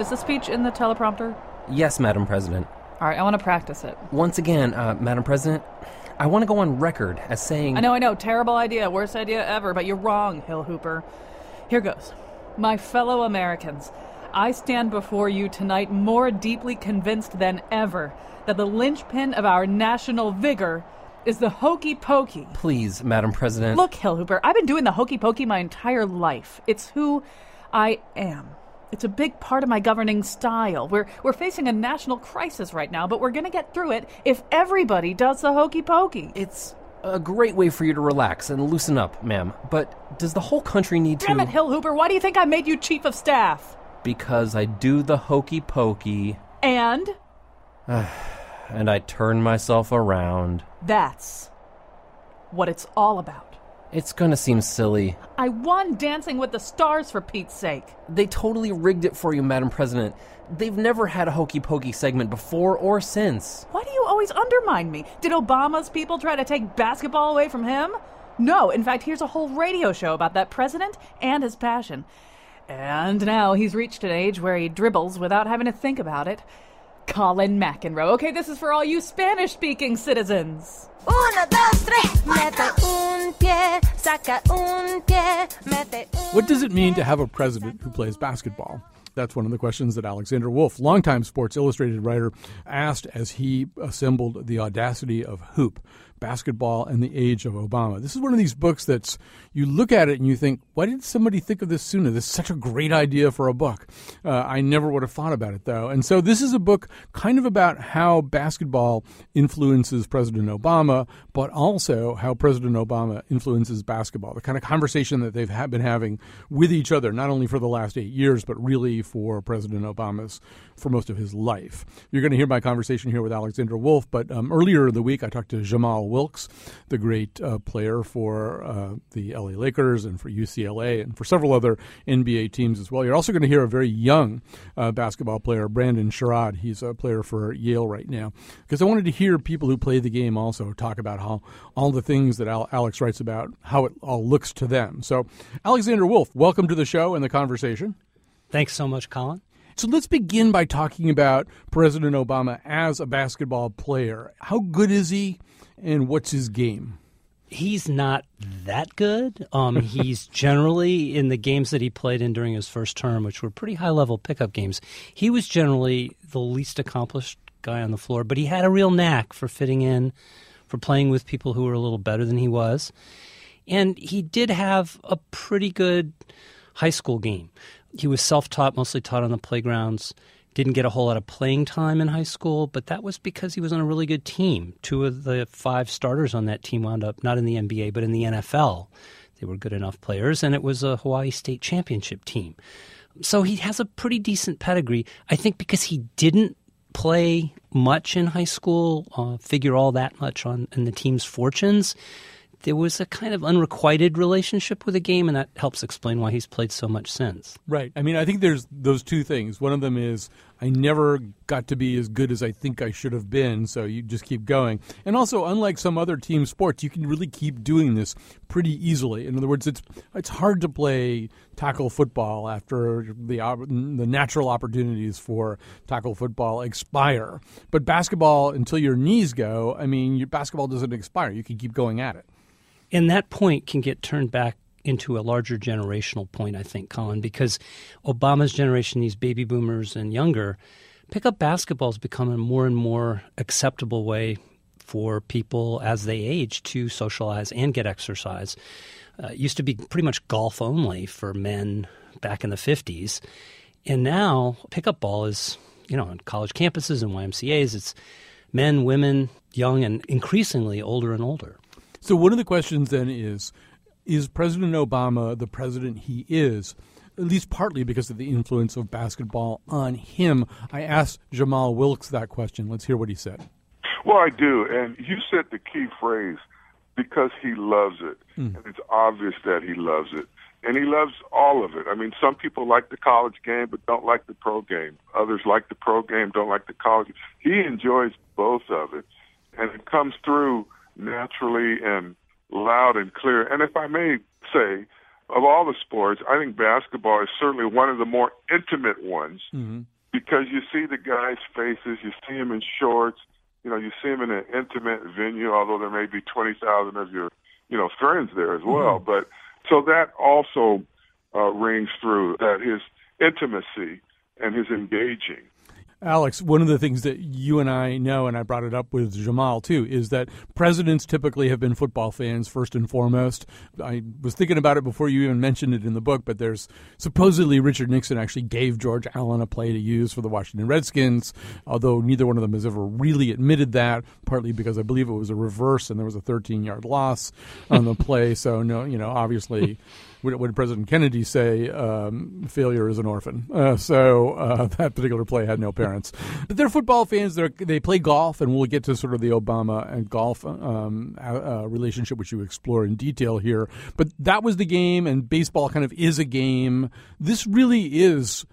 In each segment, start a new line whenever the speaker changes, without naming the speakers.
Is the speech in the teleprompter?
Yes, Madam President.
All right, I want to practice it.
Once again, uh, Madam President, I want to go on record as saying.
I know, I know. Terrible idea. Worst idea ever, but you're wrong, Hill Hooper. Here goes. My fellow Americans, I stand before you tonight more deeply convinced than ever that the linchpin of our national vigor is the hokey pokey.
Please, Madam President.
Look, Hill Hooper, I've been doing the hokey pokey my entire life. It's who I am. It's a big part of my governing style. We're, we're facing a national crisis right now, but we're going to get through it if everybody does the hokey pokey.
It's a great way for you to relax and loosen up, ma'am. But does the whole country need
Damn
to.
it, Hill Hooper, why do you think I made you chief of staff?
Because I do the hokey pokey
And
and I turn myself around.
that's what it's all about.
It's gonna seem silly.
I won Dancing with the Stars for Pete's sake.
They totally rigged it for you, Madam President. They've never had a hokey pokey segment before or since.
Why do you always undermine me? Did Obama's people try to take basketball away from him? No, in fact, here's a whole radio show about that president and his passion. And now he's reached an age where he dribbles without having to think about it. Colin McEnroe. Okay, this is for all you Spanish speaking citizens.
Uno, dos, tres. Mete un pie, saca un pie, mete un
What does it mean to have a president who plays basketball? That's one of the questions that Alexander Wolff, longtime Sports Illustrated writer, asked as he assembled The Audacity of Hoop Basketball and the Age of Obama. This is one of these books that's, you look at it and you think, why didn't somebody think of this sooner? This is such a great idea for a book. Uh, I never would have thought about it, though. And so this is a book kind of about how basketball influences President Obama, but also how President Obama influences basketball. The kind of conversation that they've ha- been having with each other, not only for the last eight years, but really for President Obama's for most of his life. You're going to hear my conversation here with Alexander Wolff, but um, earlier in the week I talked to Jamal Wilkes, the great uh, player for uh, the LA Lakers and for UCLA and for several other NBA teams as well. You're also going to hear a very young uh, basketball player, Brandon Sherrod. He's a player for Yale right now. Because I wanted to hear people who play the game also talk about how all the things that Al- Alex writes about, how it all looks to them. So, Alexander Wolff, welcome to the show and the conversation.
Thanks so much, Colin.
So let's begin by talking about President Obama as a basketball player. How good is he, and what's his game?
He's not that good. Um, he's generally in the games that he played in during his first term, which were pretty high level pickup games. He was generally the least accomplished guy on the floor, but he had a real knack for fitting in, for playing with people who were a little better than he was, and he did have a pretty good high school game. He was self taught, mostly taught on the playgrounds. Didn't get a whole lot of playing time in high school, but that was because he was on a really good team. Two of the five starters on that team wound up not in the NBA, but in the NFL. They were good enough players, and it was a Hawaii State Championship team. So he has a pretty decent pedigree. I think because he didn't play much in high school, uh, figure all that much on in the team's fortunes, there was a kind of unrequited relationship with the game, and that helps explain why he's played so much since.
Right. I mean, I think there's those two things. One of them is I never got to be as good as I think I should have been, so you just keep going. And also, unlike some other team sports, you can really keep doing this pretty easily. In other words, it's it's hard to play tackle football after the the natural opportunities for tackle football expire. But basketball, until your knees go, I mean, your basketball doesn't expire. You can keep going at it.
And that point can get turned back into a larger generational point, I think, Colin, because Obama's generation, these baby boomers and younger, pickup basketball has become a more and more acceptable way for people as they age to socialize and get exercise. Uh, used to be pretty much golf only for men back in the 50s. And now pickup ball is, you know, on college campuses and YMCAs, it's men, women, young, and increasingly older and older.
So one of the questions then is is President Obama the president he is at least partly because of the influence of basketball on him. I asked Jamal Wilkes that question. Let's hear what he said.
Well, I do, and you said the key phrase because he loves it, hmm. and it's obvious that he loves it, and he loves all of it. I mean, some people like the college game but don't like the pro game. Others like the pro game, don't like the college. He enjoys both of it, and it comes through naturally and loud and clear. And if I may say, of all the sports, I think basketball is certainly one of the more intimate ones
Mm-hmm.
because you see the guys' faces, you see them in shorts, you know, you see them in an intimate venue, although there may be 20,000 of your, you know, friends there as well. But so that also uh, rings through that his intimacy and his engaging.
Alex, one of the things that you and I know, and I brought it up with Jamal too, is that presidents typically have been football fans first and foremost. I was thinking about it before you even mentioned it in the book, but there's supposedly Richard Nixon actually gave George Allen a play to use for the Washington Redskins, although neither one of them has ever really admitted that, partly because I believe it was a reverse and there was a 13 yard loss on the play. So, no, you know, obviously. What did President Kennedy say? Um, failure is an orphan. Uh, so uh, that particular play had no parents. But they're football fans. They they play golf, and we'll get to sort of the Obama and golf um, uh, relationship, which you explore in detail here. But that was the game, and baseball kind of is a game. This really is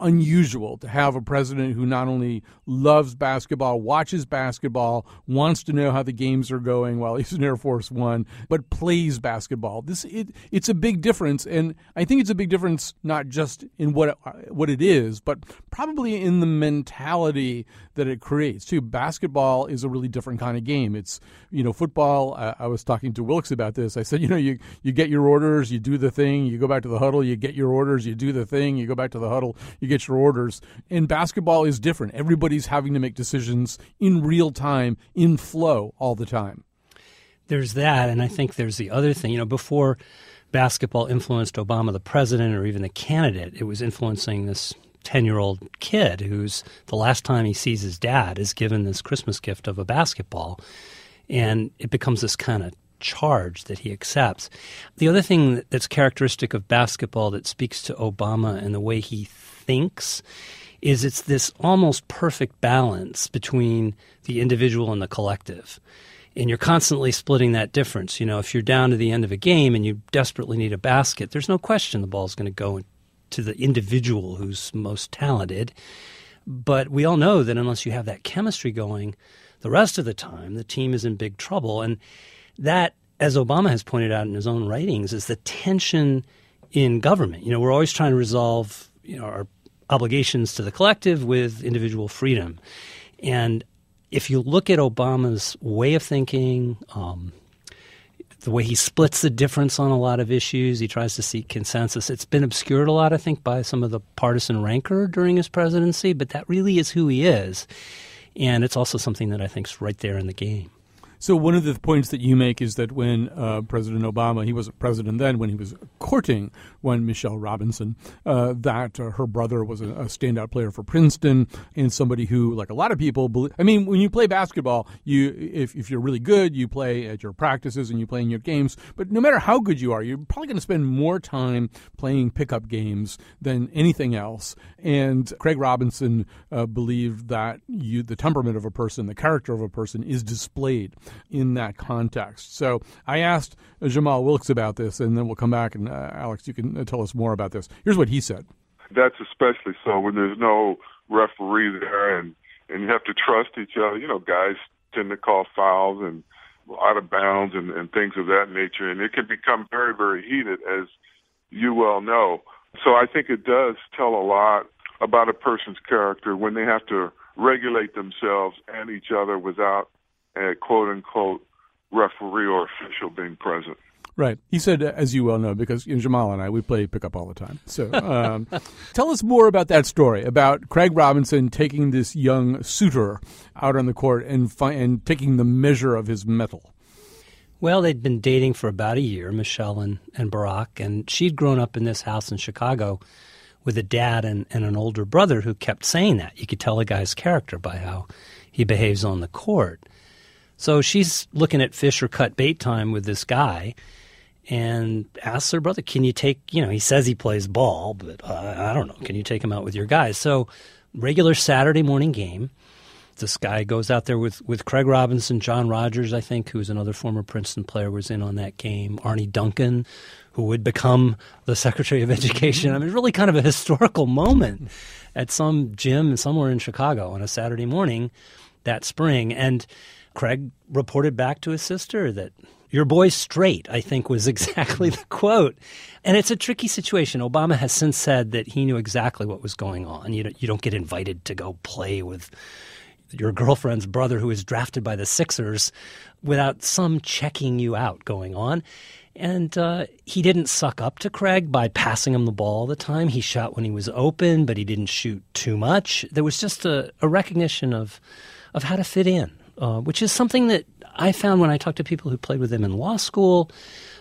unusual to have a president who not only loves basketball, watches basketball, wants to know how the games are going while he's in Air Force One, but plays basketball. This it, it's a big difference, and I think it's a big difference not just in what what it is, but probably in the mentality that it creates too. Basketball is a really different kind of game. It's you know football. I, I was talking to Wilkes about this. I said you know you you get your orders, you do the thing, you go back to the huddle, you get your orders, you do the thing, you go back to the huddle, you get your orders. And basketball is different. Everybody's having to make decisions in real time, in flow all the time.
There's that, and I think there's the other thing. You know, before basketball influenced Obama, the president, or even the candidate, it was influencing this 10 year old kid who's the last time he sees his dad is given this Christmas gift of a basketball. And it becomes this kind of charge that he accepts. The other thing that's characteristic of basketball that speaks to Obama and the way he thinks is it's this almost perfect balance between the individual and the collective. And you're constantly splitting that difference. You know, if you're down to the end of a game and you desperately need a basket, there's no question the ball's going to go to the individual who's most talented. But we all know that unless you have that chemistry going, the rest of the time the team is in big trouble. And that, as Obama has pointed out in his own writings, is the tension in government. You know, we're always trying to resolve you know, our obligations to the collective with individual freedom. And if you look at Obama's way of thinking, um, the way he splits the difference on a lot of issues, he tries to seek consensus. It's been obscured a lot, I think, by some of the partisan rancor during his presidency, but that really is who he is. And it's also something that I think is right there in the game.
So one of the points that you make is that when uh, President Obama, he wasn't president then, when he was courting one Michelle Robinson, uh, that uh, her brother was a, a, standout player for Princeton and somebody who, like a lot of people, believe, I mean, when you play basketball, you if, if you're really good, you play at your practices and you play in your games. But no matter how good you are, you're probably going to spend more time playing pickup games than anything else. And Craig Robinson uh, believed that you, the temperament of a person, the character of a person, is displayed in that context. So I asked Jamal Wilkes about this, and then we'll come back and uh, Alex, you can tell us more about this. Here's what he said.
That's especially so when there's no referee there, and and you have to trust each other. You know, guys tend to call fouls and out of bounds and, and things of that nature, and it can become very very heated, as you well know. So I think it does tell a lot about a person's character when they have to regulate themselves and each other without a quote unquote referee or official being present.
Right. He said, as you well know, because you know, Jamal and I, we play pickup all the time. So um, tell us more about that story, about Craig Robinson taking this young suitor out on the court and, fi- and taking the measure of his mettle.
Well, they'd been dating for about a year, Michelle and, and Barack, and she'd grown up in this house in Chicago with a dad and, and an older brother who kept saying that. You could tell a guy's character by how he behaves on the court. So she's looking at fish or cut bait time with this guy and asks her brother, Can you take, you know, he says he plays ball, but uh, I don't know, can you take him out with your guys? So, regular Saturday morning game. This guy goes out there with, with Craig Robinson, John Rogers, I think, who's another former Princeton player, was in on that game. Arne Duncan, who would become the Secretary of Education. I mean, really kind of a historical moment at some gym somewhere in Chicago on a Saturday morning that spring. And Craig reported back to his sister that Your boy's straight, I think was exactly the quote. And it's a tricky situation. Obama has since said that he knew exactly what was going on. You don't, you don't get invited to go play with your girlfriend's brother who is drafted by the Sixers without some checking you out going on. And uh, he didn't suck up to Craig by passing him the ball all the time. He shot when he was open, but he didn't shoot too much. There was just a, a recognition of, of how to fit in, uh, which is something that I found when I talked to people who played with him in law school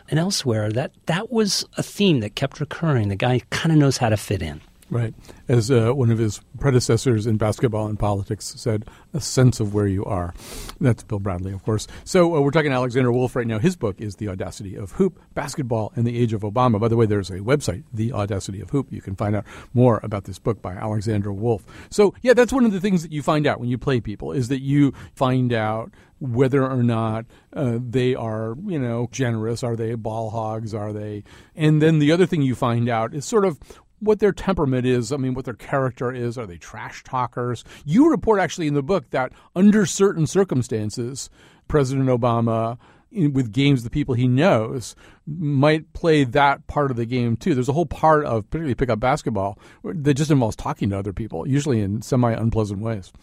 and elsewhere. That that was a theme that kept recurring. The guy kind of knows how to fit in.
Right. As uh, one of his predecessors in basketball and politics said, a sense of where you are. That's Bill Bradley, of course. So uh, we're talking Alexander Wolff right now. His book is The Audacity of Hoop, Basketball and the Age of Obama. By the way, there's a website, The Audacity of Hoop. You can find out more about this book by Alexander Wolff. So, yeah, that's one of the things that you find out when you play people is that you find out whether or not uh, they are, you know, generous. Are they ball hogs? Are they? And then the other thing you find out is sort of what their temperament is. I mean, what their character is. Are they trash talkers? You report actually in the book that under certain circumstances, President Obama, in, with games, the people he knows might play that part of the game too. There's a whole part of particularly pickup basketball that just involves talking to other people, usually in semi unpleasant ways.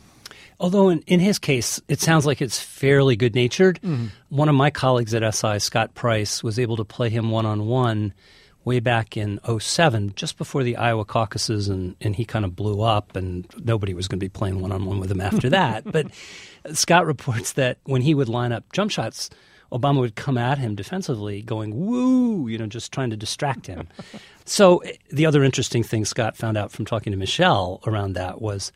Although in, in his case, it sounds like it's fairly good natured. Mm-hmm. One of my colleagues at SI, Scott Price, was able to play him one on one way back in 07, just before the Iowa caucuses, and, and he kind of blew up, and nobody was going to be playing one on one with him after that. but Scott reports that when he would line up jump shots, Obama would come at him defensively, going, woo, you know, just trying to distract him. so eh, the other interesting thing Scott found out from talking to Michelle around that was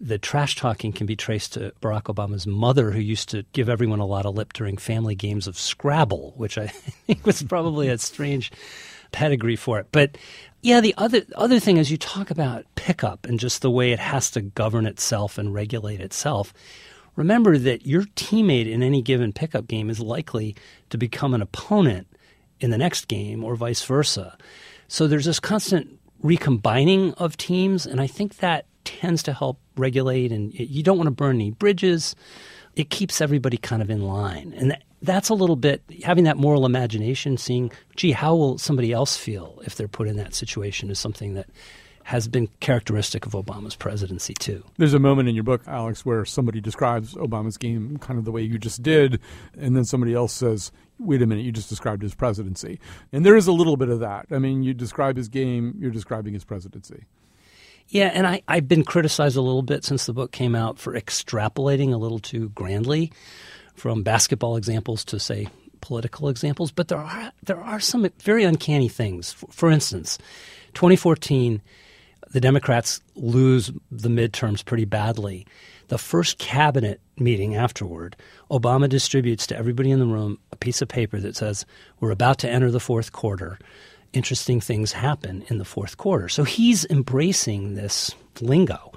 the trash talking can be traced to Barack Obama's mother, who used to give everyone a lot of lip during family games of Scrabble, which I think was probably a strange pedigree for it. But yeah, the other other thing is you talk about pickup and just the way it has to govern itself and regulate itself. Remember that your teammate in any given pickup game is likely to become an opponent in the next game or vice versa. So there's this constant recombining of teams, and I think that tends to help regulate. And you don't want to burn any bridges. It keeps everybody kind of in line, and that's a little bit having that moral imagination, seeing, gee, how will somebody else feel if they're put in that situation is something that has been characteristic of Obama's presidency too.
There's a moment in your book, Alex, where somebody describes Obama's game kind of the way you just did, and then somebody else says, "Wait a minute, you just described his presidency." And there is a little bit of that. I mean, you describe his game, you're describing his presidency.
Yeah, and I, I've been criticized a little bit since the book came out for extrapolating a little too grandly from basketball examples to say political examples, but there are there are some very uncanny things. For, for instance, 2014, the Democrats lose the midterms pretty badly. The first cabinet meeting afterward, Obama distributes to everybody in the room a piece of paper that says, "We're about to enter the fourth quarter. Interesting things happen in the fourth quarter." So he's embracing this lingo,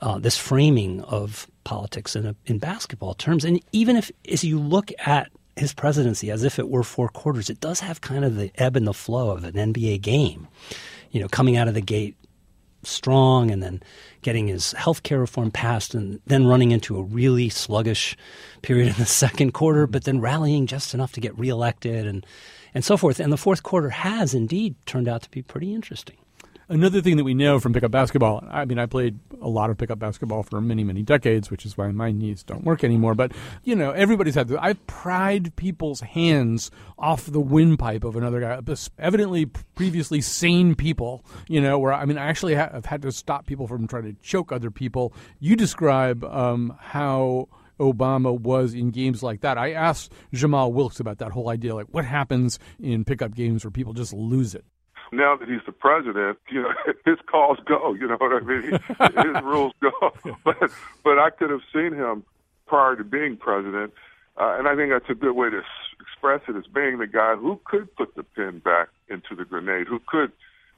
uh, this framing of politics in, a, in basketball terms. And even if, as you look at his presidency as if it were four quarters, it does have kind of the ebb and the flow of an NBA game. You know, coming out of the gate strong and then getting his health care reform passed and then running into a really sluggish period in the second quarter, but then rallying just enough to get reelected and, and so forth. And the fourth quarter has indeed turned out to be pretty interesting.
Another thing that we know from pickup basketball, I mean, I played a lot of pickup basketball for many, many decades, which is why my knees don't work anymore. But, you know, everybody's had this. I've pried people's hands off the windpipe of another guy, evidently previously sane people, you know, where, I mean, I actually have had to stop people from trying to choke other people. You describe um, how. Obama was in games like that. I asked Jamal Wilkes about that whole idea, like what happens in pickup games where people just lose it
now that he's the president, you know, his calls go. You know what I mean? his rules go. but but I could have seen him prior to being president, uh, and I think that's a good way to s- express it as being the guy who could put the pin back into the grenade, who could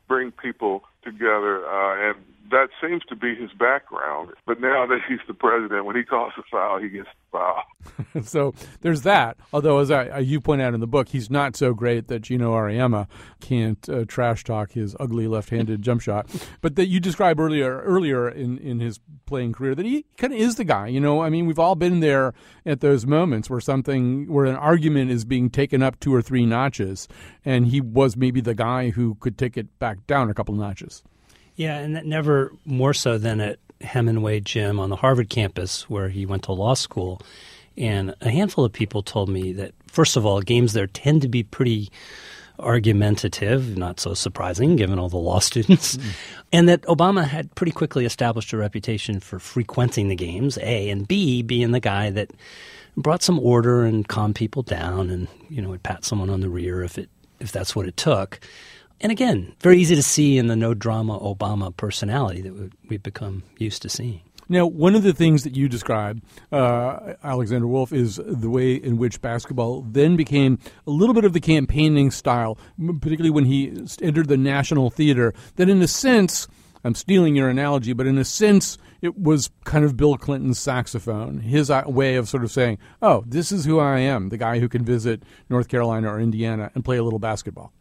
bring people together uh, and that seems to be his background. But now that he's the president, when he calls a foul, he gets the foul.
so there's that. Although, as I, you point out in the book, he's not so great that Geno Auriemma can't uh, trash talk his ugly left-handed jump shot. But that you described earlier earlier in, in his playing career that he kind of is the guy. You know, I mean, we've all been there at those moments where something where an argument is being taken up two or three notches, and he was maybe the guy who could take it back down a couple notches.
Yeah, and that never more so than at Hemenway Gym on the Harvard campus where he went to law school. And a handful of people told me that, first of all, games there tend to be pretty argumentative, not so surprising given all the law students, mm. and that Obama had pretty quickly established a reputation for frequenting the games, A, and B, being the guy that brought some order and calmed people down and, you know, would pat someone on the rear if it if that's what it took. And again, very easy to see in the no drama Obama personality that we've become used to seeing.
Now, one of the things that you describe, uh, Alexander Wolff, is the way in which basketball then became a little bit of the campaigning style, particularly when he entered the National Theater. That, in a sense, I'm stealing your analogy, but in a sense, it was kind of Bill Clinton's saxophone, his uh, way of sort of saying, oh, this is who I am, the guy who can visit North Carolina or Indiana and play a little basketball.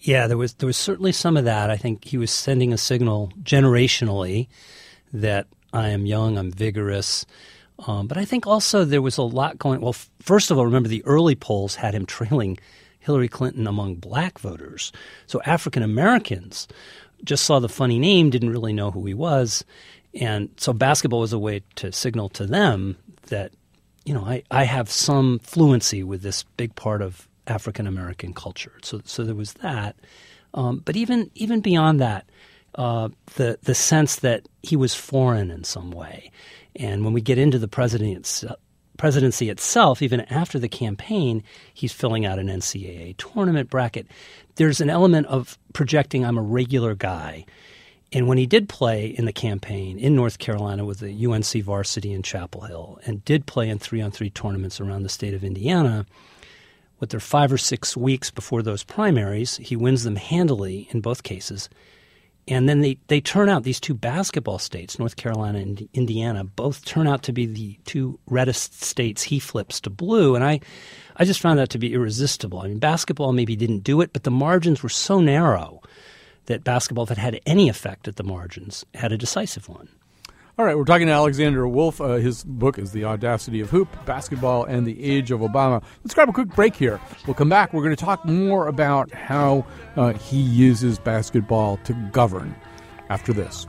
Yeah, there was there was certainly some of that. I think he was sending a signal generationally that I am young, I'm vigorous. Um, but I think also there was a lot going. Well, first of all, remember the early polls had him trailing Hillary Clinton among black voters. So African Americans just saw the funny name, didn't really know who he was, and so basketball was a way to signal to them that you know I, I have some fluency with this big part of African American culture. So so there was that. Um, but even even beyond that, uh, the the sense that he was foreign in some way, and when we get into the president presidency itself, even after the campaign, he's filling out an NCAA tournament bracket. There's an element of projecting I'm a regular guy. And when he did play in the campaign in North Carolina with the UNC varsity in Chapel Hill and did play in three on three tournaments around the state of Indiana, with their five or six weeks before those primaries. He wins them handily in both cases. And then they, they turn out, these two basketball states, North Carolina and Indiana, both turn out to be the two reddest states he flips to blue. And I, I just found that to be irresistible. I mean, basketball maybe didn't do it, but the margins were so narrow that basketball, if it had any effect at the margins, had a decisive one.
All right, we're talking to Alexander Wolff. Uh, his book is The Audacity of Hoop Basketball and the Age of Obama. Let's grab a quick break here. We'll come back. We're going to talk more about how uh, he uses basketball to govern after this.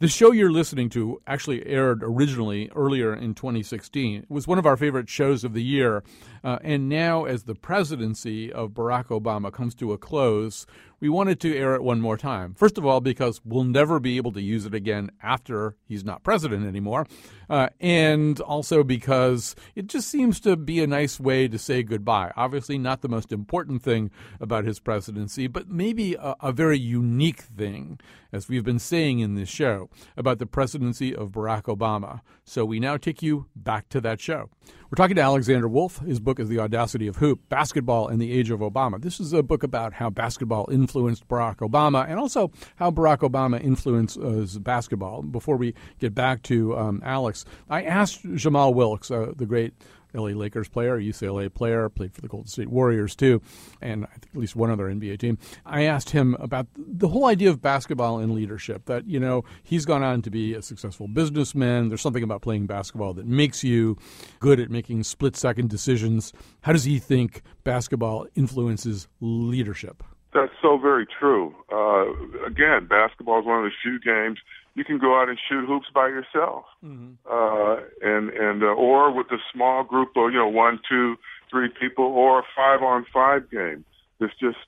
The show you're listening to actually aired originally earlier in 2016. It was one of our favorite shows of the year. Uh, and now, as the presidency of Barack Obama comes to a close, we wanted to air it one more time. First of all, because we'll never be able to use it again after he's not president anymore. Uh, and also because it just seems to be a nice way to say goodbye. Obviously, not the most important thing about his presidency, but maybe a, a very unique thing, as we've been saying in this show, about the presidency of Barack Obama. So we now take you back to that show. We're talking to Alexander Wolff. His book is The Audacity of Hoop Basketball and the Age of Obama. This is a book about how basketball influenced Barack Obama and also how Barack Obama influences basketball. Before we get back to um, Alex, I asked Jamal Wilkes, uh, the great LA Lakers player, UCLA player, played for the Golden State Warriors too, and I think at least one other NBA team. I asked him about the whole idea of basketball and leadership. That you know he's gone on to be a successful businessman. There's something about playing basketball that makes you good at making split second decisions. How does he think basketball influences leadership?
That's so very true. Uh, again, basketball is one of the few games you can go out and shoot hoops by yourself, mm-hmm. uh, and and uh, or with a small group of you know one, two, three people, or a five on five game. There's just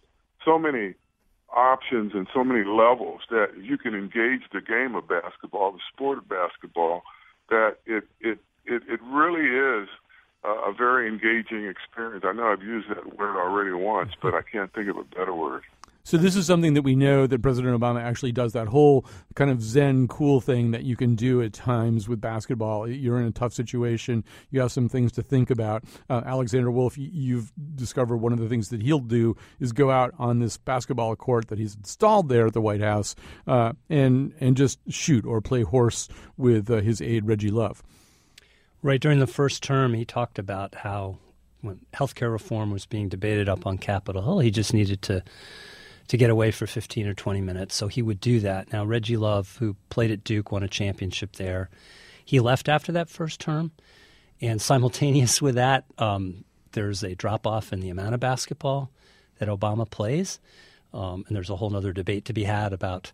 so many options and so many levels that you can engage the game of basketball, the sport of basketball, that it it it, it really is a very engaging experience. I know I've used that word already once, but I can't think of a better word.
So this is something that we know that President Obama actually does that whole kind of zen cool thing that you can do at times with basketball. You're in a tough situation. You have some things to think about. Uh, Alexander Wolff, you've discovered one of the things that he'll do is go out on this basketball court that he's installed there at the White House uh, and and just shoot or play horse with uh, his aide Reggie Love.
Right during the first term, he talked about how when healthcare reform was being debated up on Capitol Hill, he just needed to to get away for 15 or 20 minutes. So he would do that. Now, Reggie Love, who played at Duke, won a championship there. He left after that first term. And simultaneous with that, um, there's a drop off in the amount of basketball that Obama plays. Um, and there's a whole other debate to be had about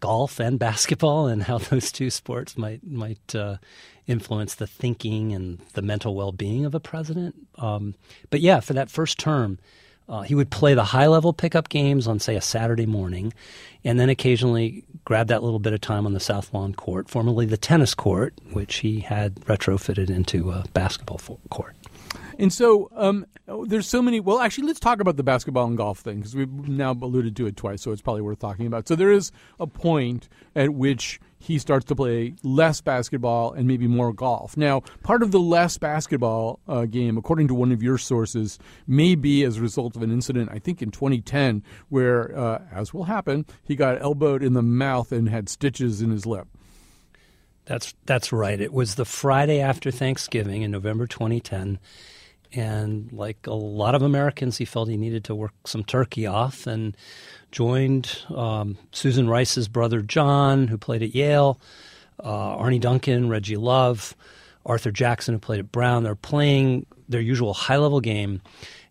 golf and basketball and how those two sports might might uh, influence the thinking and the mental well being of a president. Um, but yeah, for that first term, uh, he would play the high level pickup games on, say, a Saturday morning, and then occasionally grab that little bit of time on the South Lawn court, formerly the tennis court, which he had retrofitted into a basketball court.
And so um, there's so many. Well, actually, let's talk about the basketball and golf thing because we've now alluded to it twice, so it's probably worth talking about. So there is a point at which he starts to play less basketball and maybe more golf. Now, part of the less basketball uh, game, according to one of your sources, may be as a result of an incident, I think in 2010, where, uh, as will happen, he got elbowed in the mouth and had stitches in his lip.
That's that's right. It was the Friday after Thanksgiving in November 2010, and like a lot of Americans, he felt he needed to work some turkey off and joined um, Susan Rice's brother John, who played at Yale, uh, Arne Duncan, Reggie Love, Arthur Jackson, who played at Brown. They're playing their usual high level game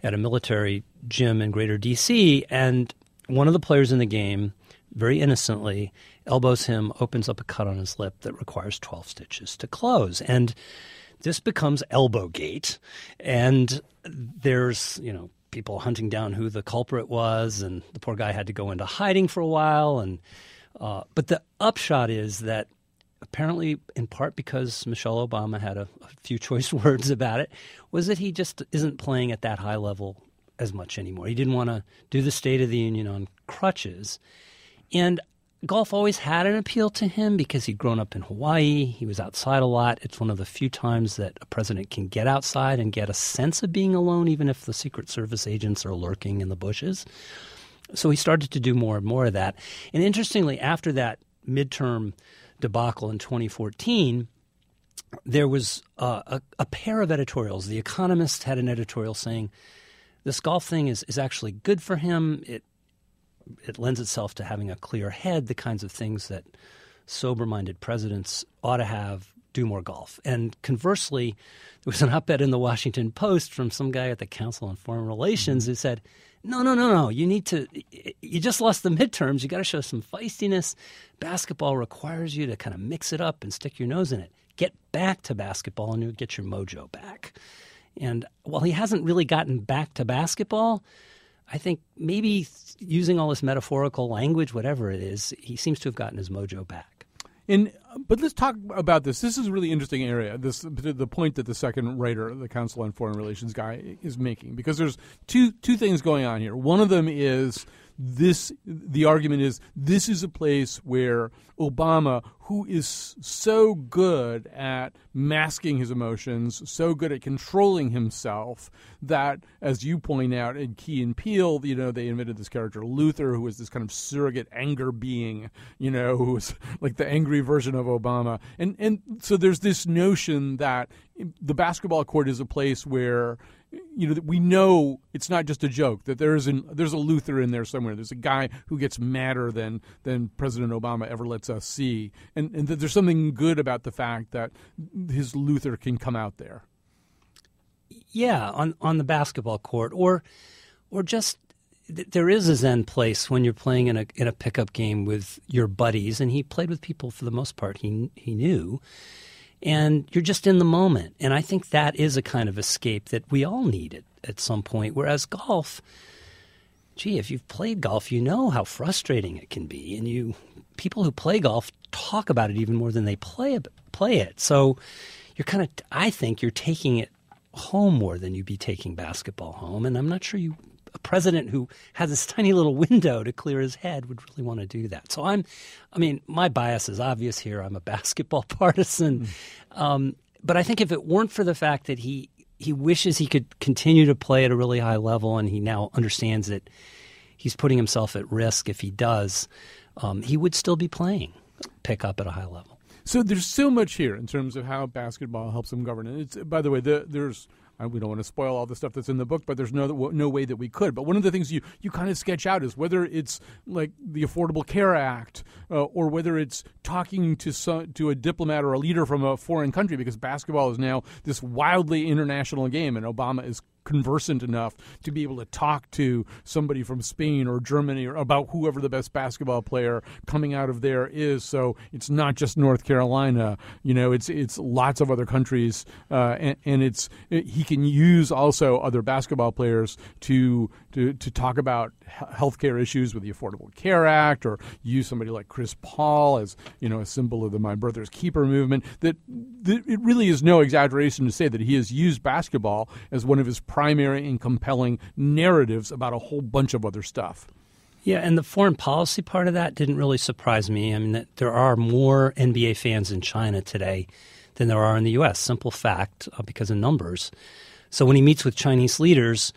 at a military gym in Greater D.C., and one of the players in the game, very innocently, elbows him, opens up a cut on his lip that requires 12 stitches to close. And this becomes elbow gate, and there's, you know, people hunting down who the culprit was, and the poor guy had to go into hiding for a while. And uh, but the upshot is that apparently, in part because Michelle Obama had a, a few choice words about it, was that he just isn't playing at that high level as much anymore. He didn't want to do the State of the Union on crutches, and golf always had an appeal to him because he'd grown up in Hawaii. He was outside a lot. It's one of the few times that a president can get outside and get a sense of being alone, even if the Secret Service agents are lurking in the bushes. So he started to do more and more of that. And interestingly, after that midterm debacle in 2014, there was uh, a, a pair of editorials. The Economist had an editorial saying, this golf thing is, is actually good for him. It it lends itself to having a clear head, the kinds of things that sober minded presidents ought to have do more golf. And conversely, there was an op ed in the Washington Post from some guy at the Council on Foreign Relations mm-hmm. who said, no, no, no, no. You need to, you just lost the midterms. You got to show some feistiness. Basketball requires you to kind of mix it up and stick your nose in it. Get back to basketball and you'll get your mojo back. And while he hasn't really gotten back to basketball, I think maybe using all this metaphorical language, whatever it is, he seems to have gotten his mojo back.
And uh, but let's talk about this. This is a really interesting area. This the point that the second writer, the Council on Foreign Relations guy, is making because there's two two things going on here. One of them is this the argument is this is a place where Obama, who is so good at masking his emotions, so good at controlling himself, that as you point out in Key and Peele, you know, they invented this character Luther, who was this kind of surrogate anger being, you know, who was like the angry version of Obama. And and so there's this notion that the basketball court is a place where you know we know it's not just a joke that there is an there's a Luther in there somewhere. There's a guy who gets madder than than President Obama ever lets us see, and and that there's something good about the fact that his Luther can come out there.
Yeah, on on the basketball court, or or just there is a zen place when you're playing in a in a pickup game with your buddies, and he played with people for the most part he he knew and you're just in the moment. And I think that is a kind of escape that we all need at, at some point. Whereas golf, gee, if you've played golf, you know how frustrating it can be, and you people who play golf talk about it even more than they play. Play it, so you're kind of. I think you're taking it home more than you'd be taking basketball home, and I'm not sure you a president who has this tiny little window to clear his head would really want to do that. So I'm, I mean, my bias is obvious here. I'm a basketball partisan, um, but I think if it weren't for the fact that he he wishes he could continue to play at a really high level, and he now understands that he's putting himself at risk if he does, um, he would still be playing pick up at a high level.
So there's so much here in terms of how basketball helps him govern. And it's by the way, the, there's we don't want to spoil all the stuff that's in the book, but there's no no way that we could. But one of the things you you kind of sketch out is whether it's like the Affordable Care Act, uh, or whether it's talking to some, to a diplomat or a leader from a foreign country, because basketball is now this wildly international game, and Obama is conversant enough to be able to talk to somebody from Spain or Germany or about whoever the best basketball player coming out of there is. So it's not just North Carolina. You know, it's it's lots of other countries, uh, and, and it's it, he can use also other basketball players to to to talk about healthcare issues with the Affordable Care Act, or use somebody like Chris Paul as you know a symbol of the My Brother's Keeper movement. That, that it really is no exaggeration to say that he has used basketball as one of his primary and compelling narratives about a whole bunch of other stuff.
Yeah, and the foreign policy part of that didn't really surprise me. I mean, there are more NBA fans in China today than there are in the U.S. Simple fact, uh, because of numbers. So when he meets with Chinese leaders,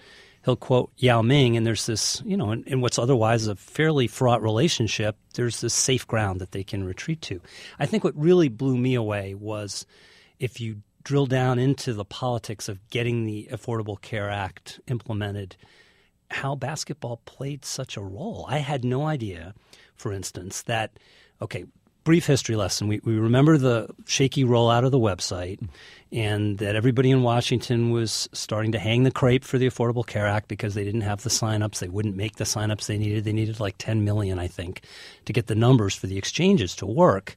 he'll quote Yao Ming, and there's this, you know, in, in, what's otherwise a fairly fraught relationship, there's this safe ground that they can retreat to. I think what really blew me away was if you drill down into the politics of getting the Affordable Care Act implemented, how basketball played such a role. I had no idea, for instance, that, okay, brief history lesson. We, we remember the shaky rollout of the website and that everybody in Washington was starting to hang the crepe for the Affordable Care Act because they didn't have the signups. They wouldn't make the signups they needed. They needed like 10 million, I think, to get the numbers for the exchanges to work.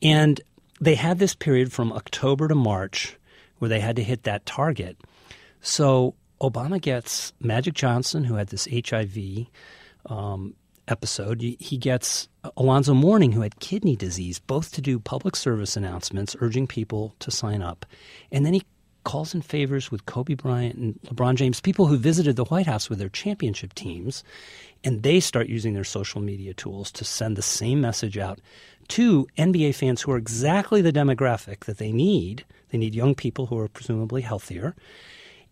And they had this period from October to March where they had to hit that target. So Obama gets Magic Johnson, who had this HIV um, episode. He gets Alonzo Mourning, who had kidney disease, both to do public service announcements urging people to sign up. And then he calls in favors with Kobe Bryant and LeBron James, people who visited the White House with their championship teams, and they start using their social media tools to send the same message out to NBA fans who are exactly the demographic that they need. They need young people who are presumably healthier.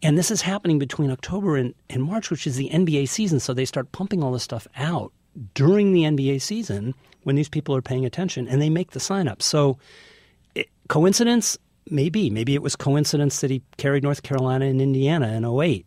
And this is happening between October and, and March, which is the NBA season. So they start pumping all this stuff out during the NBA season when these people are paying attention and they make the sign up. So it, coincidence? Maybe. Maybe it was coincidence that he carried North Carolina and Indiana in 08.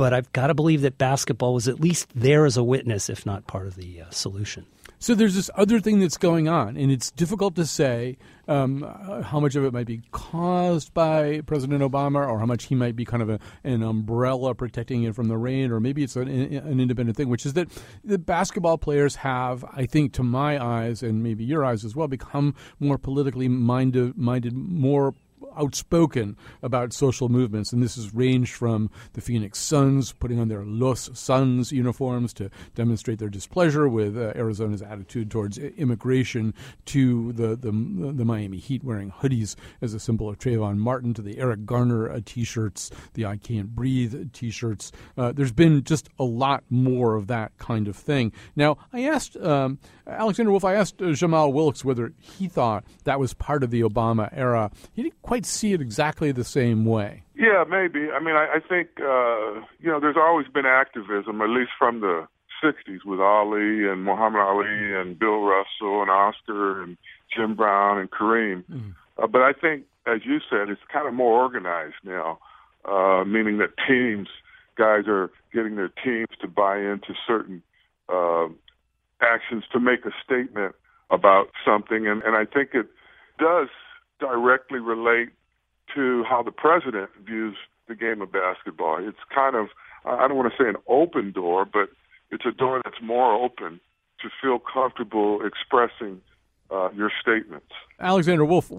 But I've got to believe that basketball was at least there as a witness, if not part of the uh, solution.
So there's this other thing that's going on, and it's difficult to say um, how much of it might be caused by President Obama, or how much he might be kind of a, an umbrella protecting it from the rain, or maybe it's an, an independent thing. Which is that the basketball players have, I think, to my eyes and maybe your eyes as well, become more politically minded, minded more outspoken about social movements, and this has ranged from the Phoenix Suns putting on their Los Suns uniforms to demonstrate their displeasure with uh, Arizona's attitude towards immigration, to the, the, the Miami Heat wearing hoodies as a symbol of Trayvon Martin, to the Eric Garner uh, T-shirts, the I Can't Breathe T-shirts. Uh, there's been just a lot more of that kind of thing. Now, I asked um, Alexander Wolff, I asked uh, Jamal Wilkes whether he thought that was part of the Obama era. He didn't quite see it exactly the same way.
Yeah, maybe. I mean, I, I think uh, you know, there's always been activism, at least from the '60s, with Ali and Muhammad Ali and Bill Russell and Oscar and Jim Brown and Kareem. Mm. Uh, but I think, as you said, it's kind of more organized now, uh, meaning that teams, guys are getting their teams to buy into certain uh, actions to make a statement about something, and, and I think it does directly relate to how the president views the game of basketball. It's kind of, I don't want to say an open door, but it's a door that's more open to feel comfortable expressing uh, your statements.
Alexander Wolff,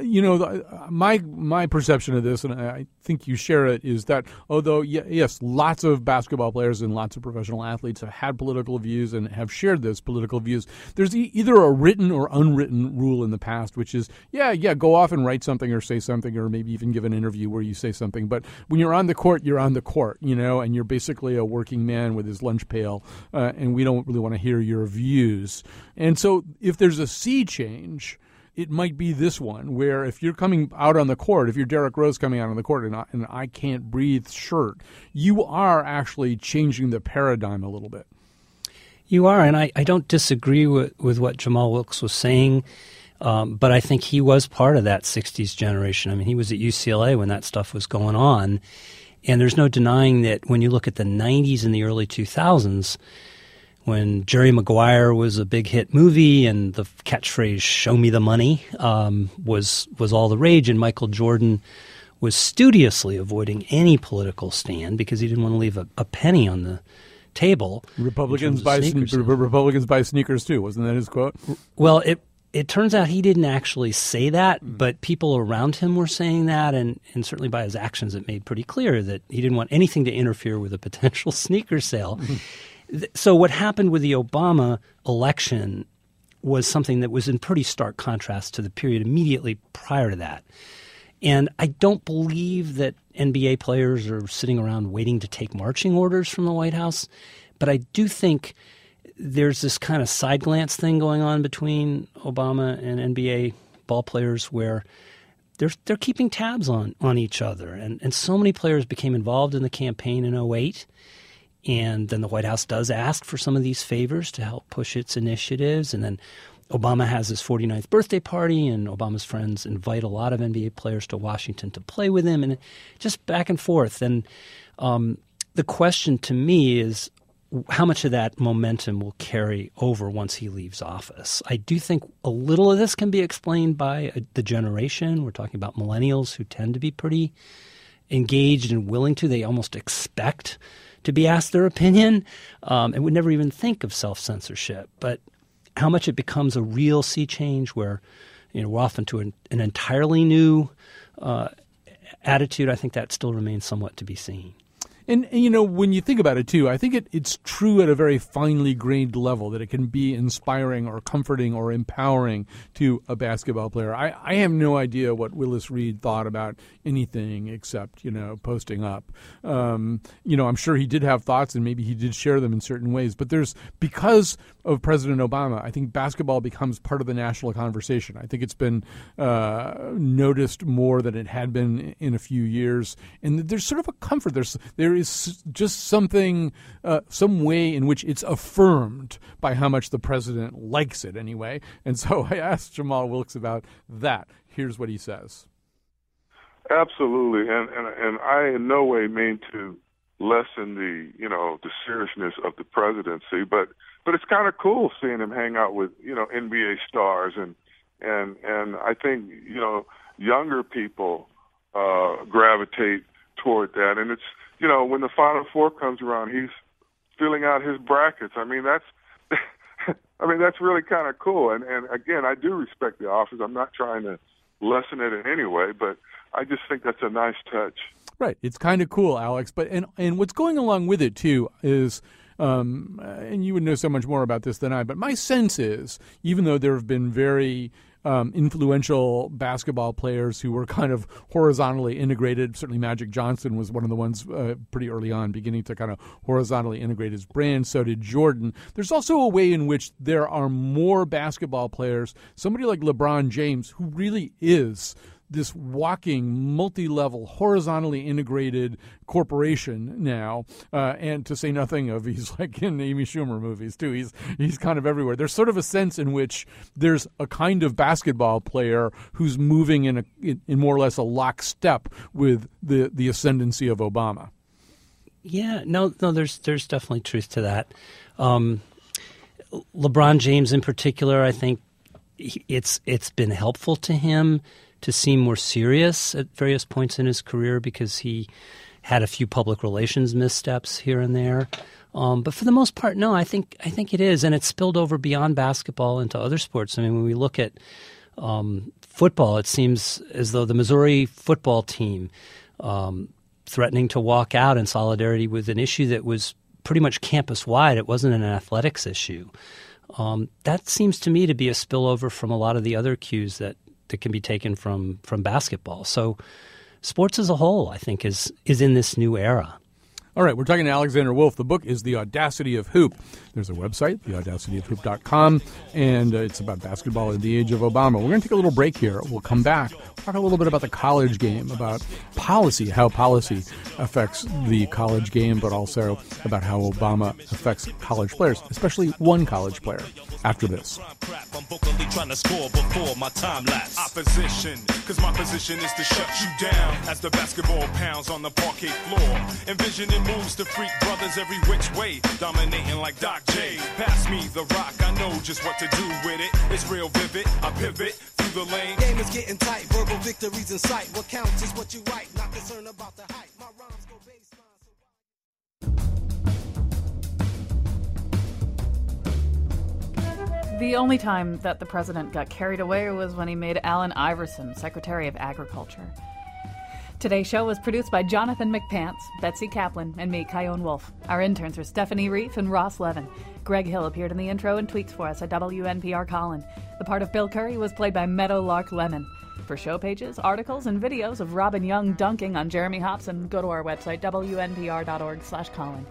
you know, my my perception of this, and I think you share it, is that although yes, lots of basketball players and lots of professional athletes have had political views and have shared those political views, there's either a written or unwritten rule in the past, which is yeah, yeah, go off and write something or say something or maybe even give an interview where you say something, but when you're on the court, you're on the court, you know, and you're basically a working man with his lunch pail, uh, and we don't really want to hear your views. And so if there's a sea change it might be this one where if you're coming out on the court, if you're Derrick Rose coming out on the court and I, and I can't breathe shirt, you are actually changing the paradigm a little bit.
You are, and I, I don't disagree with, with what Jamal Wilkes was saying, um, but I think he was part of that 60s generation. I mean, he was at UCLA when that stuff was going on. And there's no denying that when you look at the 90s and the early 2000s, when Jerry Maguire was a big hit movie and the catchphrase "Show me the money" um, was was all the rage, and Michael Jordan was studiously avoiding any political stand because he didn't want to leave a, a penny on the table.
Republicans buy
sneakers
sne- Republicans buy sneakers too. Wasn't that his quote?
Well, it it turns out he didn't actually say that,
Mm.
but people around him were saying that, and, and certainly by his actions, it made pretty clear that he didn't want anything to interfere with a potential sneaker sale. So, what happened with the Obama election was something that was in pretty stark contrast to the period immediately prior to that. And I don't believe that NBA players are sitting around waiting to take marching orders from the White House, but I do think there's this kind of side glance thing going on between Obama and NBA ball players where they're they're keeping tabs on on each other and and so many players became involved in the campaign in 08 and then the White House does ask for some of these favors to help push its initiatives and then Obama has his 49th birthday party and Obama's friends invite a lot of NBA players to Washington to play with him and just back and forth and um, the question to me is how much of that momentum will carry over once he leaves office. I do think a little of this can be explained by uh, the generation. We're talking about millennials who tend to be pretty engaged and willing to. They almost expect to be asked their opinion um, and would never even think of self censorship. But how much it becomes a real sea change where you know we're off into an, an entirely new uh, attitude, I think that still remains somewhat to be seen.
And, and, you know, when you think about it too, I think it, it's true at a very finely grained level that it can be inspiring or comforting or empowering to a basketball player. I, I have no idea what Willis Reed thought about anything except, you know, posting up. Um, you know, I'm sure he did have thoughts and maybe he did share them in certain ways, but there's, because of President Obama, I think basketball becomes part of the national conversation. I think it's been uh, noticed more than it had been in a few years. And there's sort of a comfort. There's, there is just something, uh, some way in which it's affirmed by how much the president likes it anyway. And so I asked Jamal Wilkes about that. Here's what he says.
Absolutely, and and and I in no way mean to lessen the you know the seriousness of the presidency, but but it's kind of cool seeing him hang out with you know NBA stars and and and I think you know younger people uh gravitate toward that, and it's you know when the Final Four comes around, he's filling out his brackets. I mean that's. I mean that's really kind of cool, and and again, I do respect the office. I'm not trying to lessen it in any way, but I just think that's a nice touch.
Right. It's kind of cool, Alex. But and and what's going along with it too is. Um, and you would know so much more about this than I, but my sense is, even though there have been very um, influential basketball players who were kind of horizontally integrated. Certainly, Magic Johnson was one of the ones uh, pretty early on beginning to kind of horizontally integrate his brand. So did Jordan. There's also a way in which there are more basketball players, somebody like LeBron James, who really is this walking, multi-level, horizontally integrated corporation now, uh, and to say nothing of he's like in Amy Schumer movies too. He's he's kind of everywhere. There's sort of a sense in which there's a kind of basketball player who's moving in a in, in more or less a lockstep with the the ascendancy of Obama.
Yeah, no, no. There's there's definitely truth to that. Um, LeBron James, in particular, I think it's it's been helpful to him to seem more serious at various points in his career because he had a few public relations missteps here and there. Um, but for the most part, no, I think I think it is, and it's spilled over beyond basketball into other sports. I mean, when we look at Um, football, it seems as though the Missouri football team um, threatening to walk out in solidarity with an issue that was pretty much campus wide. It wasn't an athletics issue. Um, that seems to me to be a spillover from a lot of the other cues that, that can be taken from from basketball. So, sports as a whole, I think, is is in this new era.
All right, we're talking to Alexander Wolff. The book is The Audacity of Hoop. There's a website, theaudacityofhoop.com, and uh, it's about basketball in the age of Obama. We're going to take a little break here. We'll come back, talk a little bit about the college game, about policy, how policy affects the college game, but also about how Obama affects college players, especially one college player, after this.
Opposition, cause my position is to shut you down as the basketball pounds on the parquet floor. Envisioning moves to freak brothers every which way, dominating like Doc J. Pass me the rock, I know just what to do with it. It's real vivid, I pivot through the lane.
Game is getting tight, verbal victories in sight. What counts is what you write, not concerned about the hype. My rhymes go baseline.
The only time that the president got carried away was when he made Allen Iverson Secretary of Agriculture. Today's show was produced by Jonathan McPants, Betsy Kaplan, and me, Chion Wolf. Our interns were Stephanie Reef and Ross Levin. Greg Hill appeared in the intro and tweets for us at WNPR Colin. The part of Bill Curry was played by Meadowlark Lemon. For show pages, articles, and videos of Robin Young dunking on Jeremy Hobson, go to our website, wnpr.org slash Colin.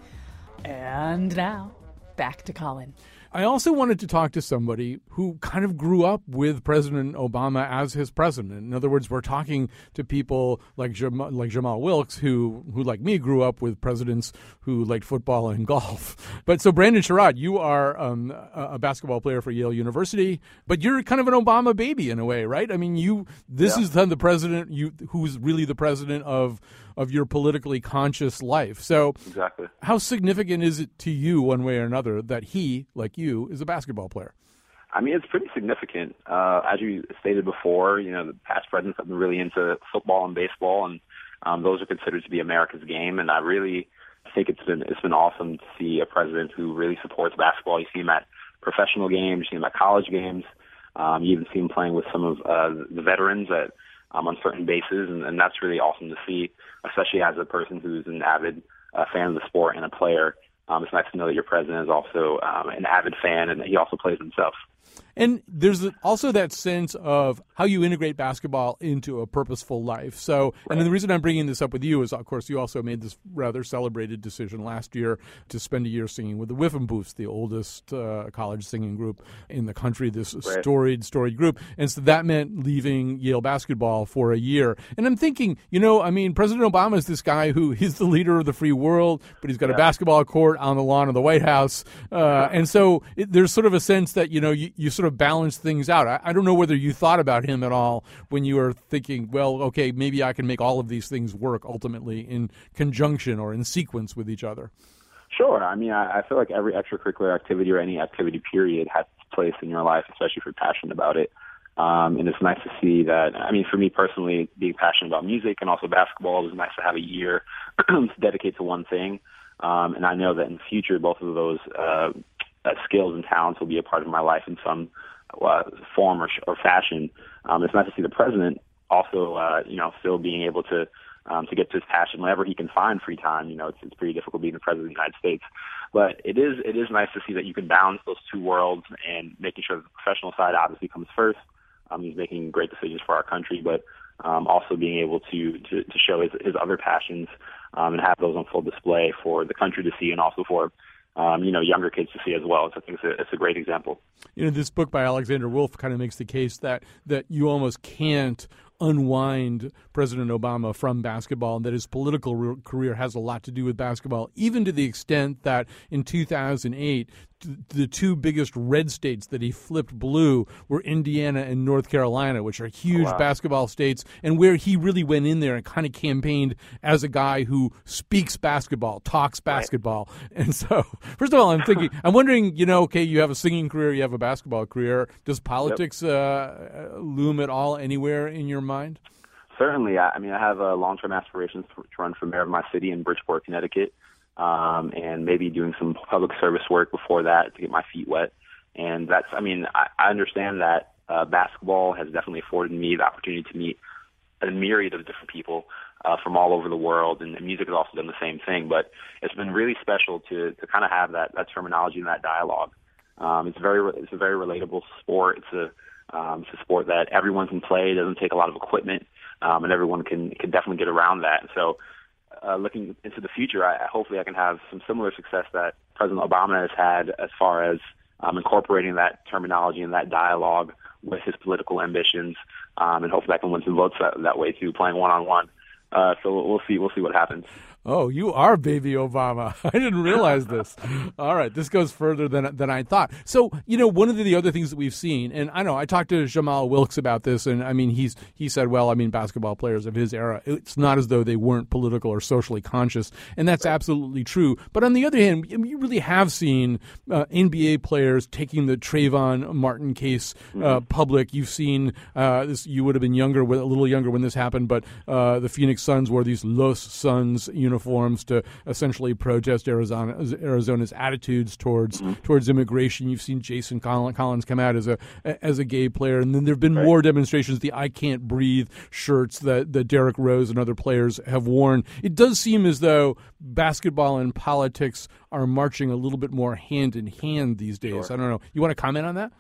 And now, back to Colin.
I also wanted to talk to somebody who kind of grew up with President Obama as his president. In other words, we're talking to people like Jamal, like Jamal Wilkes, who who like me grew up with presidents who liked football and golf. But so Brandon Sherrod, you are um, a basketball player for Yale University, but you're kind of an Obama baby in a way, right? I mean, you this is then the president you who's really the president of of your politically conscious life. So
Exactly.
how significant is it to you, one way or another, that he, like you, is a basketball player?
I mean, it's pretty significant. Uh, as you stated before, you know, the past presidents have been really into football and baseball, and um, those are considered to be America's game. And I really think it's been it's been awesome to see a president who really supports basketball. You see him at professional games, you see him at college games. Um, you even see him playing with some of uh, the veterans at um, on certain bases, and, and that's really awesome to see, especially as a person who's an avid uh, fan of the sport and a player. Um, it's nice to know that your president is also um, an avid fan and that he also plays himself.
And there's also that sense of how you integrate basketball into a purposeful life. So, and the reason I'm bringing this up with you is, of course, you also made this rather celebrated decision last year to spend a year singing with the Whiffenpoofs, the oldest uh, college singing group in the country, this storied, storied group. And so that meant leaving Yale basketball for a year. And I'm thinking, you know, I mean, President Obama is this guy who he's the leader of the free world, but he's got a basketball court on the lawn of the White House. Uh, and so it, there's sort of a sense that, you know, you, you sort of balance things out. I, I don't know whether you thought about him at all when you were thinking, well, okay, maybe I can make all of these things work ultimately in conjunction or in sequence with each other.
Sure. I mean, I, I feel like every extracurricular activity or any activity period has its place in your life, especially if you're passionate about it. Um, and it's nice to see that. I mean, for me personally, being passionate about music and also basketball, it was nice to have a year to dedicate to one thing. Um, and I know that in the future, both of those uh, uh, skills and talents will be a part of my life in some uh, form or, or fashion. Um, it's nice to see the president also, uh, you know, still being able to um, to get to his passion whenever he can find free time. You know, it's, it's pretty difficult being the president of the United States, but it is it is nice to see that you can balance those two worlds and making sure the professional side obviously comes first. Um, he's making great decisions for our country, but um, also being able to, to to show his his other passions um, and have those on full display for the country to see and also for um, you know younger kids to see as well. So I think it's a, it's a great example.
you know this book by Alexander Wolff kind of makes the case that that you almost can't unwind President Obama from basketball and that his political re- career has a lot to do with basketball even to the extent that in 2008 t- the two biggest red states that he flipped blue were Indiana and North Carolina which are huge
wow.
basketball states and where he really went in there and kind of campaigned as a guy who speaks basketball talks basketball. And so first of all I'm thinking I'm wondering you know okay you have a singing career you have a basketball career. Does politics uh, loom at all anywhere in your mind?
Certainly. I, I mean, I have uh, long-term aspirations to, to run for mayor of my city in Bridgeport, Connecticut, um, and maybe doing some public service work before that to get my feet wet. And that's, I mean, I, I understand that Uh, basketball has definitely afforded me the opportunity to meet a myriad of different people uh, from all over the world, and, music has also done the same thing. But it's been really special to to kind of have that that terminology and that dialogue. Um, it's very it's a very relatable sport. It's a um, it's a sport that everyone can play. It doesn't take a lot of equipment, um, and everyone can can definitely get around that. And so, uh, looking into the future, I, hopefully I can have some similar success that President Obama has had as far as um, incorporating that terminology and that dialogue with his political ambitions, um, and hopefully I can win some votes that, that way too, playing one on one. So we'll see. We'll see what happens.
Oh, you are baby Obama. I didn't realize this. All right, this goes further than than I thought. So, you know, one of the, the other things that we've seen, and I know I talked to Jamal Wilkes about this, and I mean, he's he said, well, I mean, basketball players of his era, it's not as though they weren't political or socially conscious, and that's absolutely true. But on the other hand, you really have seen uh, NBA players taking the Trayvon Martin case uh, mm-hmm. public. You've seen uh, this. You would have been younger, a little younger when this happened, but uh, the Phoenix Suns were these Los Suns uniforms to essentially protest Arizona, Arizona's attitudes towards mm-hmm. towards immigration. You've seen Jason Collins come out as a as a gay player, and then there have been right. more demonstrations. The "I Can't Breathe" shirts that that Derrick Rose and other players have worn. It does seem as though basketball and politics are marching a little bit more hand in hand these days. Sure. I don't know. You want to comment on that?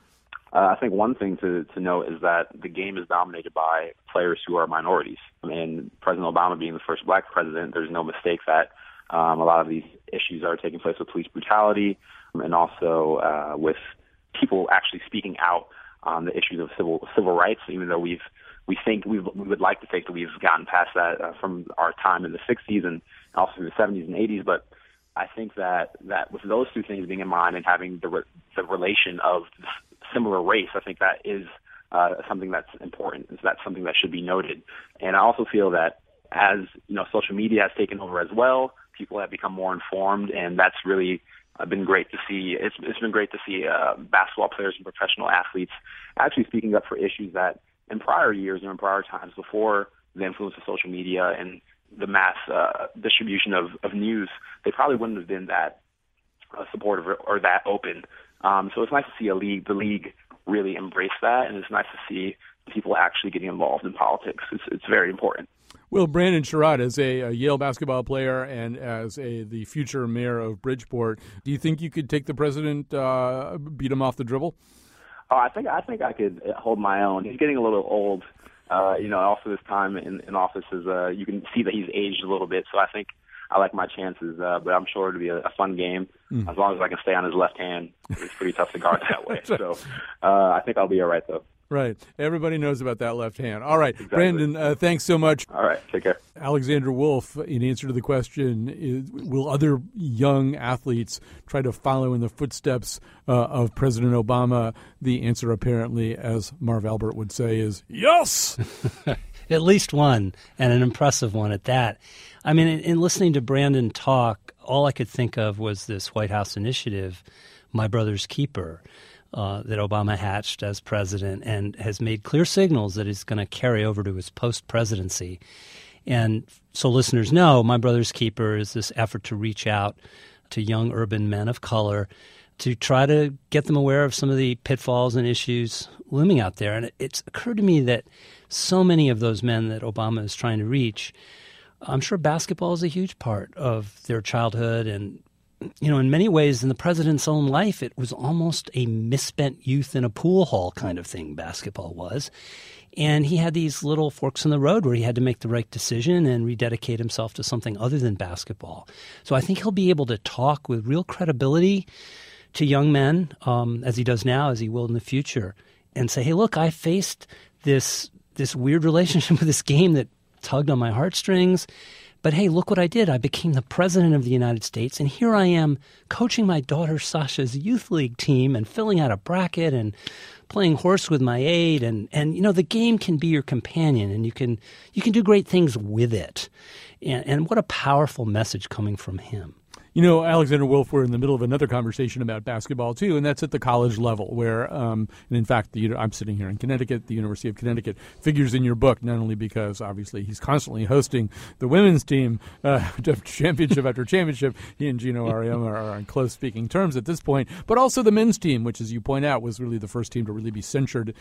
Uh, I think one thing to, to note is that the game is dominated by players who are minorities. I mean, President Obama being the first black president, there's no mistake that um, a lot of these issues are taking place with police brutality and also uh, with people actually speaking out on the issues of civil civil rights. Even though we've we think we we would like to think that we've gotten past that uh, from our time in the 60s and also in the 70s and 80s, but I think that that with those two things being in mind and having the re- the relation of similar race, I think that is uh, something that's important. So that's something that should be noted. And I also feel that as you know, social media has taken over as well. People have become more informed, and that's really uh, been great to see. It's, it's been great to see uh, basketball players and professional athletes actually speaking up for issues that in prior years or in prior times before the influence of social media and the mass uh, distribution of, of news, they probably wouldn't have been that uh, supportive or, or that open um, so it's nice to see a league, the league really embrace that, and it's nice to see people actually getting involved in politics. It's, it's very important.
Well, Brandon Sherrod, as a, a, Yale basketball player and as a the future mayor of Bridgeport, do you think you could take the president, uh, beat him off the dribble?
Oh, I think I think I could hold my own. He's getting a little old. Uh, you know, also this time in, in office is uh, you can see that he's aged a little bit. So I think I like my chances, uh, but I'm sure it'll be a, a fun game mm. as long as I can stay on his left hand. It's pretty tough to guard that way. So uh, I think I'll be all right though.
Right. Everybody knows about that left hand. All right. Exactly. Brandon, uh, thanks so much.
All right. Take care.
Alexander Wolff, in answer to the question, is, will other young athletes try to follow in the footsteps uh, of President Obama? The answer, apparently, as Marv Albert would say, is yes.
at least one, and an impressive one at that. I mean, in, in, listening to Brandon talk, all I could think of was this White House initiative, My Brother's Keeper, uh, that Obama hatched as president and has made clear signals that he's going to carry over to his post presidency. And so listeners know, My Brother's Keeper is this effort to reach out to young urban men of color to try to get them aware of some of the pitfalls and issues looming out there. And it's occurred to me that so many of those men that Obama is trying to reach, I'm sure basketball is a huge part of their childhood. And, you know, in many ways, in the president's own life, it was almost a misspent youth in a pool hall kind of thing, basketball was. And he had these little forks in the road where he had to make the right decision and rededicate himself to something other than basketball. So I think he'll be able to talk with real credibility to young men, um, as he does now, as he will in the future, and say, hey, look, I faced this this weird relationship with this game that tugged on my heartstrings. But hey, look what I did. I became the president of the United States, and here I am coaching my daughter Sasha's youth league team and filling out a bracket and playing horse with my aide and and you know the game can be your companion and you can you can do great things with it. And, and what a powerful message coming from him.
You know, Alexander Wolff, we're in the middle of another conversation about basketball too, and that's at the college level. Where, um, and in fact, the, I'm sitting here in Connecticut. The University of Connecticut figures in your book not only because obviously he's constantly hosting the women's team uh, championship after championship. He and Geno Auriemma are on close speaking terms at this point, but also the men's team, which, as you point out, was really the first team to really be censured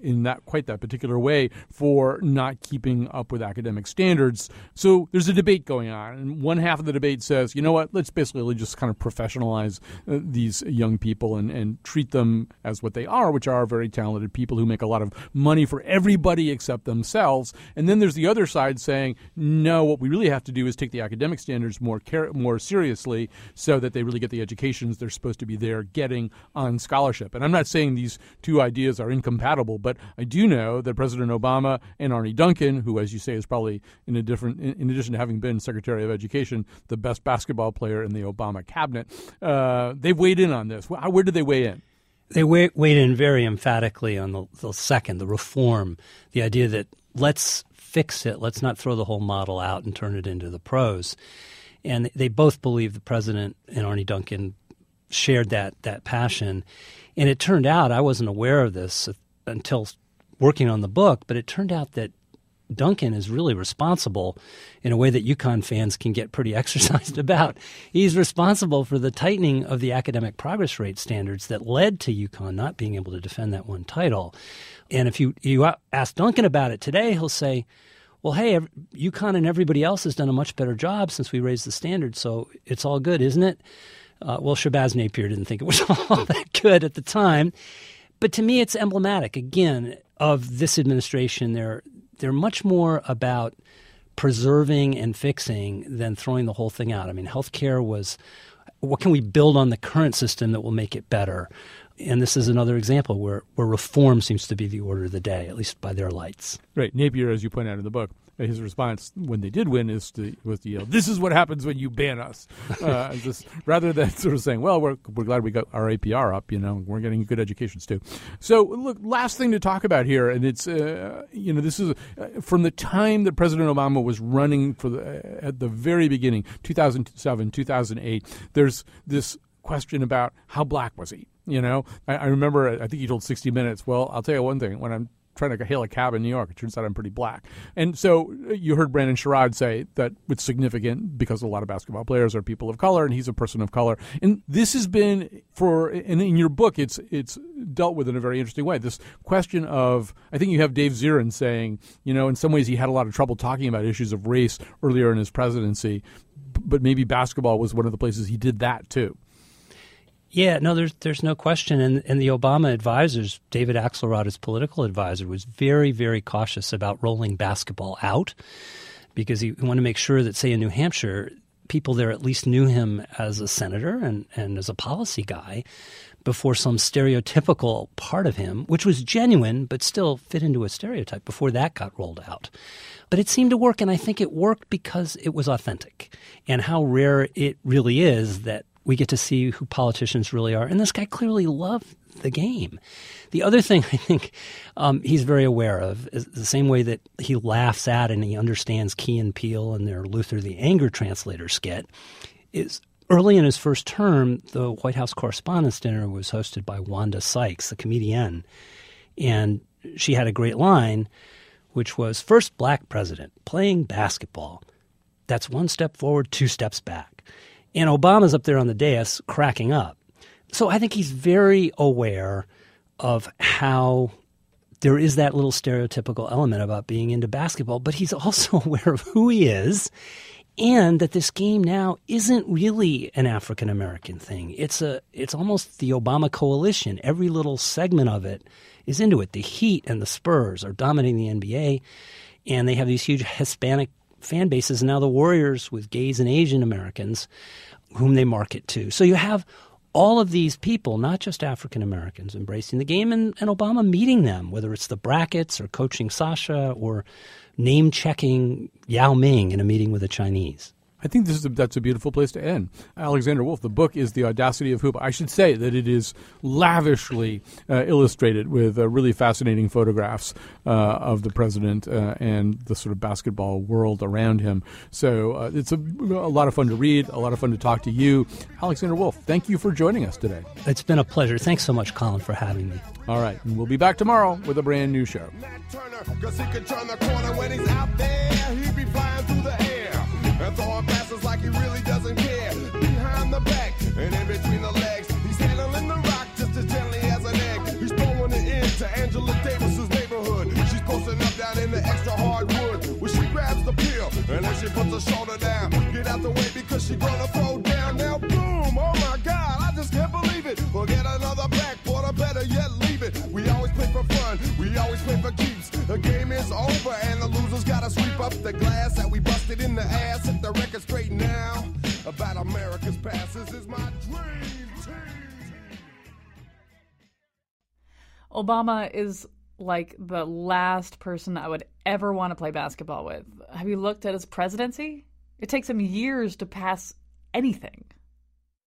in that quite that particular way for not keeping up with academic standards. So there's a debate going on, and one half of the debate says, you know what, let's basically just kind of professionalize uh, these young people and, and treat them as what they are, which are very talented people who make a lot of money for everybody except themselves. And then there's the other side saying, no, what we really have to do is take the academic standards more care, more seriously so that they really get the educations they're supposed to be there getting on scholarship. And I'm not saying these two ideas are incompatible, but I do know that President Obama and Arne Duncan, who, as you say, is probably in a different, in addition to having been Secretary of Education, the best basketball player in the Obama cabinet. Uh, they've weighed in on this. Where, where did they weigh in?
They weigh, weighed in very emphatically on the, the second, the reform, the idea that let's fix it, let's not throw the whole model out and turn it into the pros. And they both believe the president and Arne Duncan shared that that passion. And it turned out I wasn't aware of this until working on the book, but it turned out that Duncan is really responsible in a way that UConn fans can get pretty exercised about. He's responsible for the tightening of the academic progress rate standards that led to UConn not being able to defend that one title. And if you, you ask Duncan about it today, he'll say, well, hey, UConn and everybody else has done a much better job since we raised the standards, so it's all good, isn't it? Uh, well, Shabazz Napier didn't think it was all that good at the time. But to me, it's emblematic, again, of this administration. They're, they're much more about preserving and fixing than throwing the whole thing out. I mean, healthcare was what can we build on the current system that will make it better? And this is another example where, where reform seems to be the order of the day, at least by their lights.
Right. Napier, as you point out in the book, his response when they did win is to was to yell, "This is what happens when you ban us," uh, just, rather than sort of saying, "Well, we're we're glad we got our APR up. You know, we're getting good educations too." So, look, last thing to talk about here, and it's uh, you know this is uh, from the time that President Obama was running for the uh, at the very beginning, 2007, 2008. There's this question about how black was he. You know, I, I remember I think he told 60 Minutes. Well, I'll tell you one thing: when I'm trying to hail a cab in New York. It turns out I'm pretty black. And so uh, you heard Brandon Sherrod say that it's significant because a lot of basketball players are people of color, and he's a person of color. And this has been for, and in your book, it's it's dealt with in a very interesting way. This question of, I think you have Dave Zirin saying, you know, in some ways he had a lot of trouble talking about issues of race earlier in his presidency, but maybe basketball was one of the places he did that too.
Yeah, no, there's there's no question, and and the Obama advisors, David Axelrod, his political advisor, was very very cautious about rolling basketball out because he wanted to make sure that, say, in New Hampshire, people there at least knew him as a senator and and as a policy guy before some stereotypical part of him, which was genuine but still fit into a stereotype before that got rolled out. But it seemed to work, and I think it worked because it was authentic. And how rare it really is that we get to see who politicians really are. And this guy clearly loved the game. The other thing I think um, he's very aware of is the same way that he laughs at and he understands Key and Peele and their Luther the Anger Translator skit is early in his first term, the White House Correspondents' Dinner was hosted by Wanda Sykes, the comedian. And she had a great line, which was First black president playing basketball. That's one step forward, two steps back. And Obama's up there on the dais cracking up. So I think he's very aware of how there is that little stereotypical element about being into basketball, but he's also aware of who he is and that this game now isn't really an African American thing. It's a it's almost the Obama coalition. Every little segment of it is into it. The Heat and the Spurs are dominating the NBA and they have these huge Hispanic fan bases. And now the Warriors with gays and Asian Americans, whom they market to. So you have all of these people, not just African Americans, embracing the game, and, and Obama meeting them, whether it's the brackets or coaching Sasha or name checking Yao Ming in a meeting with the Chinese.
I think this is a, that's a beautiful place to end. Alexander Wolff, the book is The Audacity of Hoop. I should say that it is lavishly uh, illustrated with uh, really fascinating photographs uh, of the president uh, and the sort of basketball world around him. So uh, it's a, a lot of fun to read, a lot of fun to talk to you. Alexander Wolff, thank you for joining us today.
It's been a pleasure. Thanks so much, Colin, for having me.
All right, and we'll be back tomorrow with a brand new show.
Throwing passes like he really doesn't care. Behind the back and in between the legs, he's handling the rock just as gently as an egg. He's throwing it into Angela Davis's neighborhood. She's posting up down in the extra hardwood where she grabs the pill and then she puts her shoulder down. Get out the way because she gonna throw down. Now boom! Oh my God! I just can't believe it. We'll get another backboard, or better yet, leave it. We always play for fun. We always play for keeps. The game is over and the losers gotta sweep up the glass that we busted in the ass. The record straight now. About America's is my dream team.
Obama is like the last person I would ever want to play basketball with. Have you looked at his presidency? It takes him years to pass anything.